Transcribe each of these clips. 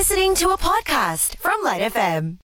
listening to a podcast from Light FM.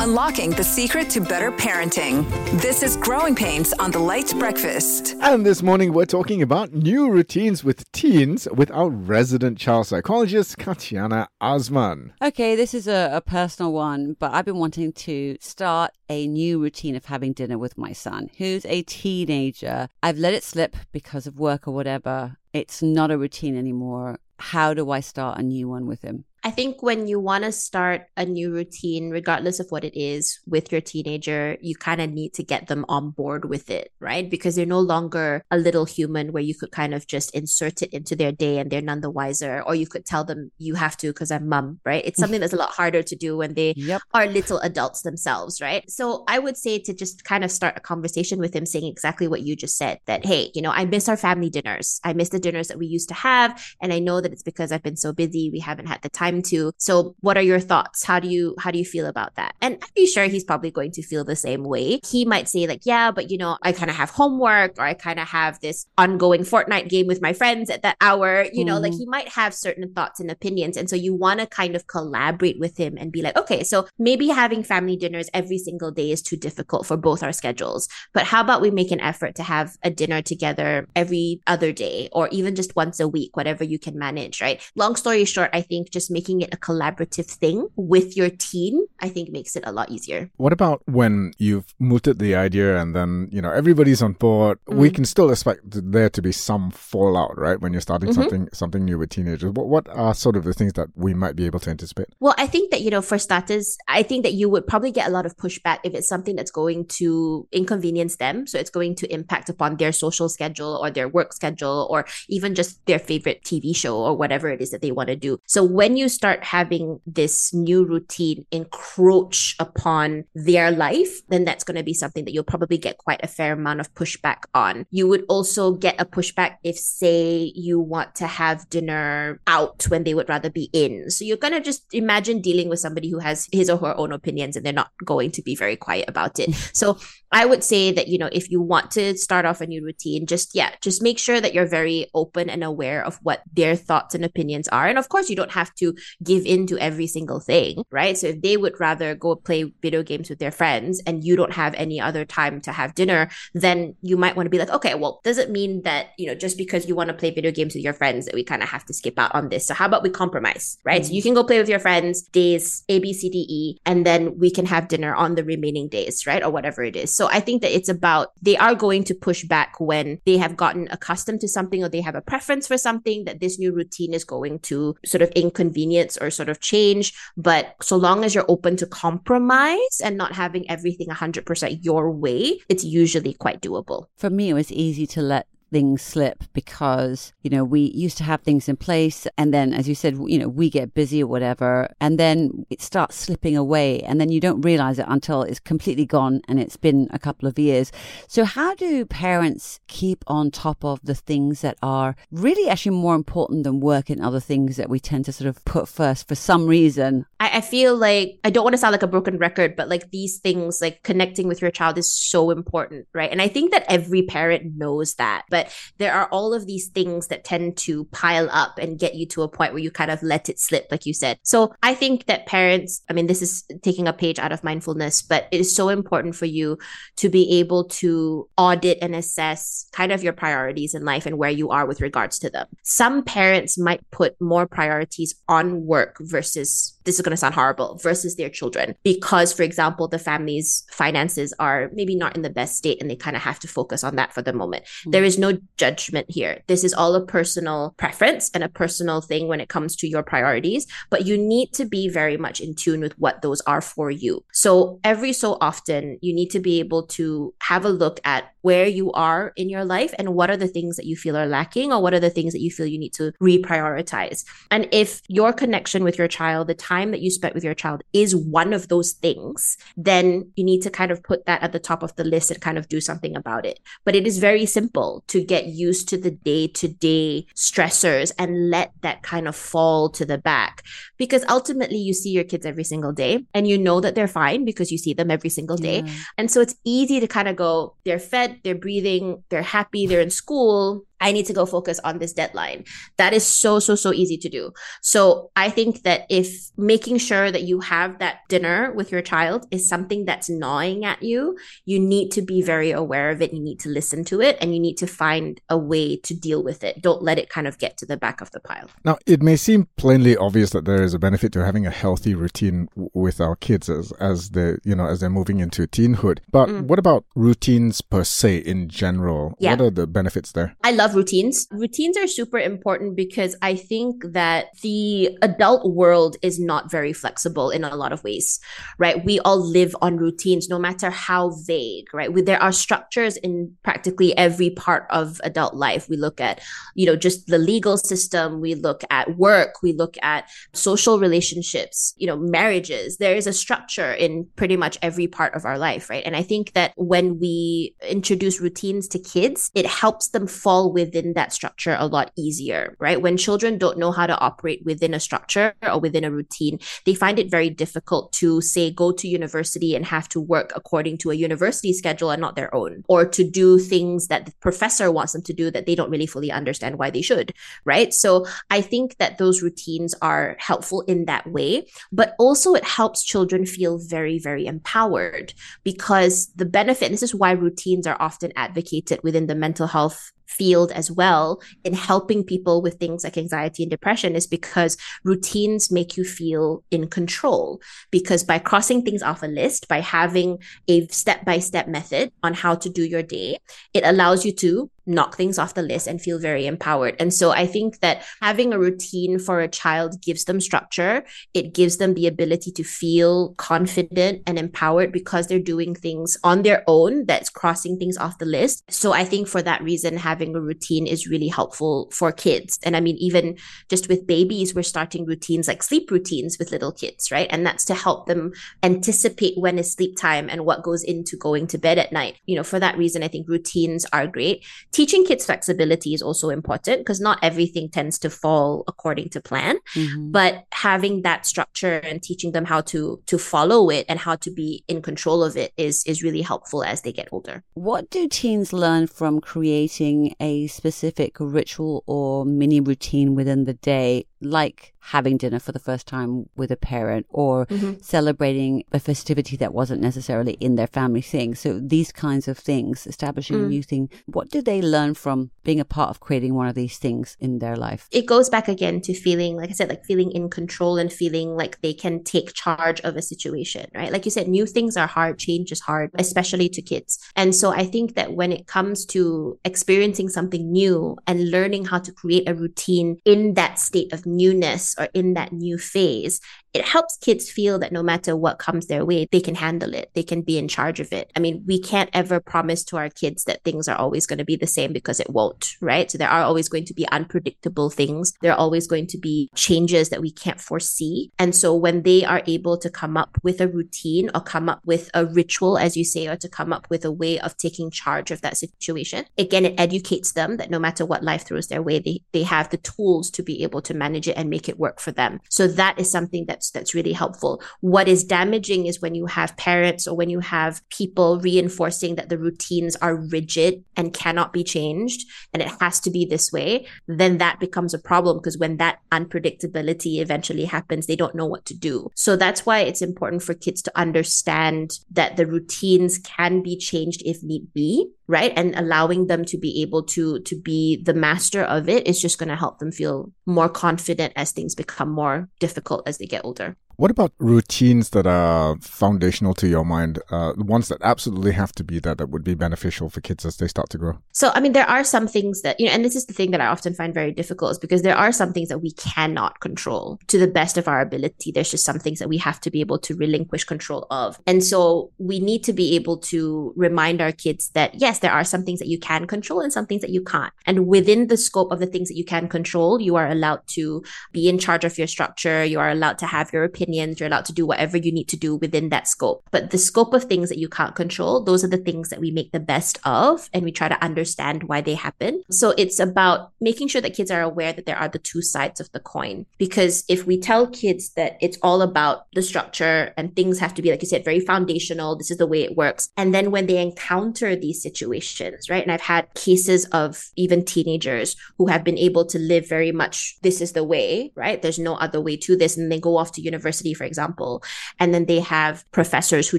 Unlocking the secret to better parenting. This is Growing Pains on the Light Breakfast. And this morning we're talking about new routines with teens with our resident child psychologist, Katiana Osman. Okay, this is a, a personal one, but I've been wanting to start a new routine of having dinner with my son, who's a teenager. I've let it slip because of work or whatever. It's not a routine anymore. How do I start a new one with him? I think when you want to start a new routine, regardless of what it is with your teenager, you kind of need to get them on board with it, right? Because they're no longer a little human where you could kind of just insert it into their day and they're none the wiser. Or you could tell them, you have to because I'm mum, right? It's something that's a lot harder to do when they Yep. are little adults themselves, right? So I would say to just kind of start a conversation with him saying exactly what you just said that, hey, you know, I miss our family dinners. I miss the dinners that we used to have. And I know that it's because I've been so busy. We haven't had the time to. So what are your thoughts? How do you, how do you feel about that? And I'm pretty sure he's probably going to feel the same way. He might say like, yeah, but you know, I kind of have homework or I kind of have this ongoing Fortnite game with my friends at that hour. You know, like Mhm. he might have certain thoughts and opinions. And so you want to kind of collaborate with him and be like, okay, so maybe having family dinners every single day is too difficult for both our schedules. But how about we make an effort to have a dinner together every other day or even just once a week, whatever you can manage, right? Long story short, I think just making it a collaborative thing with your teen, I think makes it a lot easier. What about when you've mooted the idea and then, you know, everybody's on board? We Mm. can still expect there to be some fallout, right? When you're starting Mhm. something something new with teenagers. What, what are sort of the things that we might be able to anticipate? Well, I think that, you know, for starters, I think that you would probably get a lot of pushback if it's something that's going to inconvenience them. So it's going to impact upon their social schedule or their work schedule or even just their favorite TV show or whatever it is that they want to do. So when you start having this new routine encroach upon their life, then that's going to be something that you'll probably get quite a fair amount of pushback on. You would also get a pushback if, say, you want to have dinner out when they would rather be in. So you're going to just imagine dealing with somebody who has his or her own opinions and they're not going to be very quiet about it. so I would say that, you know, if you want to start off a new routine, just, yeah, just make sure that you're very open and aware of what their thoughts and opinions are. And of course, you don't have to give in to every single thing, right? So if they would rather go play video games with their friends and you don't have any other time to have dinner, then you might want to be like, okay, well, does it mean that, you know, just because you want to play video games with your friends that we kind of have to skip out on this? So how about we compromise, right? So you mm-hmm. can go play with your friends days A, B, C, D, E, and then we can have dinner on the remaining days, right? Or whatever it is. So I think that it's about, they are going to push back when they have gotten accustomed to something or they have a preference for something that this new routine is going to sort of inconvenience or sort of change. But so long as you're open to compromise and not having everything 100% your way, it's usually quite doable. For me, it was easy to let things slip because, you know, we used to have things in place. And then, as you said, you know, we get busy or whatever. And then it starts slipping away. And then you don't realize it until it's completely gone and it's been a couple of years. So, how do parents keep on top of the things that are really actually more important than work and other things that we tend to sort of put first for some reason? I, I feel like I don't want to sound like a broken record, but like these things, like connecting with your child is so important, right? And I think that every parent knows that. But there are all of these things that tend to pile up and get you to a point where you kind of let it slip, like you said. So I think that parents, I mean, this is taking a page out of mindfulness, but it is so important for you to be able to audit and assess kind of your priorities in life and where you are with regards to them. Some parents might put more priorities on work versus this is going to sound horrible versus their children because for example the family's finances are maybe not in the best state and they kind of have to focus on that for the moment Mm. there is no judgment here. This is all a personal preference and a personal thing when it comes to your priorities but you need to be very much in tune with what those are for you. So every so often you need to be able to have a look at where you are in your life and what are the things that you feel are lacking or what are the things that you feel you need to reprioritize and if your connection with your child the time that you spent with your child is one of those things, then you need to kind of put that at the top of the list and kind of do something about it. But it is very simple to get used to the day to day stressors and let that kind of fall to the back because ultimately you see your kids every single day and you know that they're fine because you see them every single day. Yeah. And so it's easy to kind of go, they're fed, they're breathing, they're happy, they're in school. I need to go focus on this deadline. That is so, so, so easy to do. So I think that if making sure that you have that dinner with your child is something that's gnawing at you, you need to be very aware of it. You need to listen to it and you need to find a way to deal with it. Don't let it kind of get to the back of the pile. Now, it may seem plainly obvious that there is a benefit to having a healthy routine w- with our kids as, as they, you know, as they're moving into teenhood. But Mm. what about routines per se in general? Yeah. What are the benefits there? I love routines. Routines are super important because I think that the adult world is not very flexible in a lot of ways, right? We all live on routines, no matter how vague, right? We, there are structures in practically every part of adult life. We look at, you know, just the legal system. We look at work. We look at social relationships, you know, marriages. There is a structure in pretty much every part of our life, right? And I think that when we introduce routines to kids, it helps them fall within that structure a lot easier, right? When children don't know how to operate within a structure or within a routine, they find it very difficult to say go to university and have to work according to a university schedule and not their own, or to do things that the professor wants them to do that they don't really fully understand why they should, right? So I think that those routines are helpful in that way, but also it helps children feel very, very empowered because the benefit, this is why routines are often advocated within the mental health field as well in helping people with things like anxiety and depression is because routines make you feel in control. Because by crossing things off a list by having a step by step method on how to do your day it allows you to knock things off the list and feel very empowered. And so I think that having a routine for a child gives them structure. It gives them the ability to feel confident and empowered because they're doing things on their own that's crossing things off the list. So I think for that reason, having a routine is really helpful for kids. And I mean, even just with babies, we're starting routines like sleep routines with little kids, right? And that's to help them anticipate when is sleep time and what goes into going to bed at night. You know, for that reason, I think routines are great teaching kids flexibility is also important because not everything tends to fall according to plan Mhm. but having that structure and teaching them how to to follow it and how to be in control of it is is really helpful as they get older What do teens learn from creating a specific ritual or mini routine within the day, like having dinner for the first time with a parent or Mhm. celebrating a festivity that wasn't necessarily in their family thing? So these kinds of things, establishing a Mm. new thing, what do they learn from being a part of creating one of these things in their life? it goes back again to feeling like i said like feeling in control and feeling like they can take charge of a situation right like you said new things are hard change is hard especially to kids and so i think that when it comes to experiencing something new and learning how to create a routine in that state of newness or in that new phase it helps kids feel that no matter what comes their way, they can handle it. They can be in charge of it. I mean, we can't ever promise to our kids that things are always going to be the same because it won't, right? So there are always going to be unpredictable things. There are always going to be changes that we can't foresee. And so when they are able to come up with a routine or come up with a ritual, as you say, or to come up with a way of taking charge of that situation, again, it educates them that no matter what life throws their way, they, they have the tools to be able to manage it and make it work for them. So that is something that's that's really helpful. What is damaging is when you have parents or when you have people reinforcing that the routines are rigid and cannot be changed and it has to be this way, then that becomes a problem because when that unpredictability eventually happens, they don't know what to do. So that's why it's important for kids to understand that the routines can be changed if need be right? And allowing them to be able to to be the master of it is just going to help them feel more confident as things become more difficult as they get older What about routines that are foundational to your mind? Uh, the ones that absolutely have to be there that would be beneficial for kids as they start to grow? So, I mean, there are some things that, you know, and this is the thing that I often find very difficult is because there are some things that we cannot control to the best of our ability. There's just some things that we have to be able to relinquish control of. And so we need to be able to remind our kids that, yes, there are some things that you can control and some things that you can't. And within the scope of the things that you can control, you are allowed to be in charge of your structure. You are allowed to have your opinion You're allowed to do whatever you need to do within that scope. But the scope of things that you can't control, those are the things that we make the best of and we try to understand why they happen. So it's about making sure that kids are aware that there are the two sides of the coin. Because if we tell kids that it's all about the structure and things have to be, like you said, very foundational, this is the way it works. And then when they encounter these situations, right? And I've had cases of even teenagers who have been able to live very much, this is the way, right? There's no other way to this. And they go off to university, for example, and then they have professors who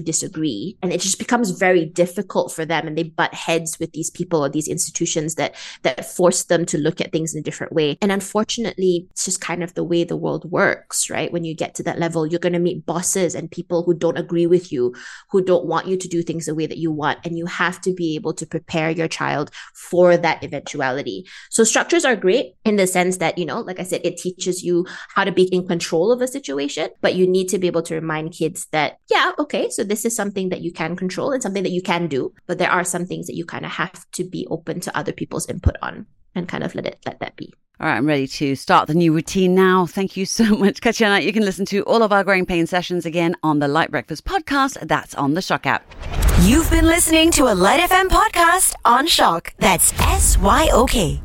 disagree. And it just becomes very difficult for them and they butt heads with these people or these institutions that that force them to look at things in a different way. And unfortunately, it's just kind of the way the world works, right? When you get to that level, you're going to meet bosses and people who don't agree with you, who don't want you to do things the way that you want. And you have to be able to prepare your child for that eventuality. So structures are great in the sense that, you know, like I said, it teaches you how to be in control of a situation, but you need to be able to remind kids that, yeah, okay, so this is something that you can control and something that you can do, but there are some things that you kind of have to be open to other people's input on and kind of let it let that be. All right, I'm ready to start the new routine now. Thank you so much, Katiana. You can listen to all of our growing pain sessions again on the Light Breakfast podcast. That's on the SYOK app. You've been listening to a Light FM podcast on SYOK. That's S Y O K.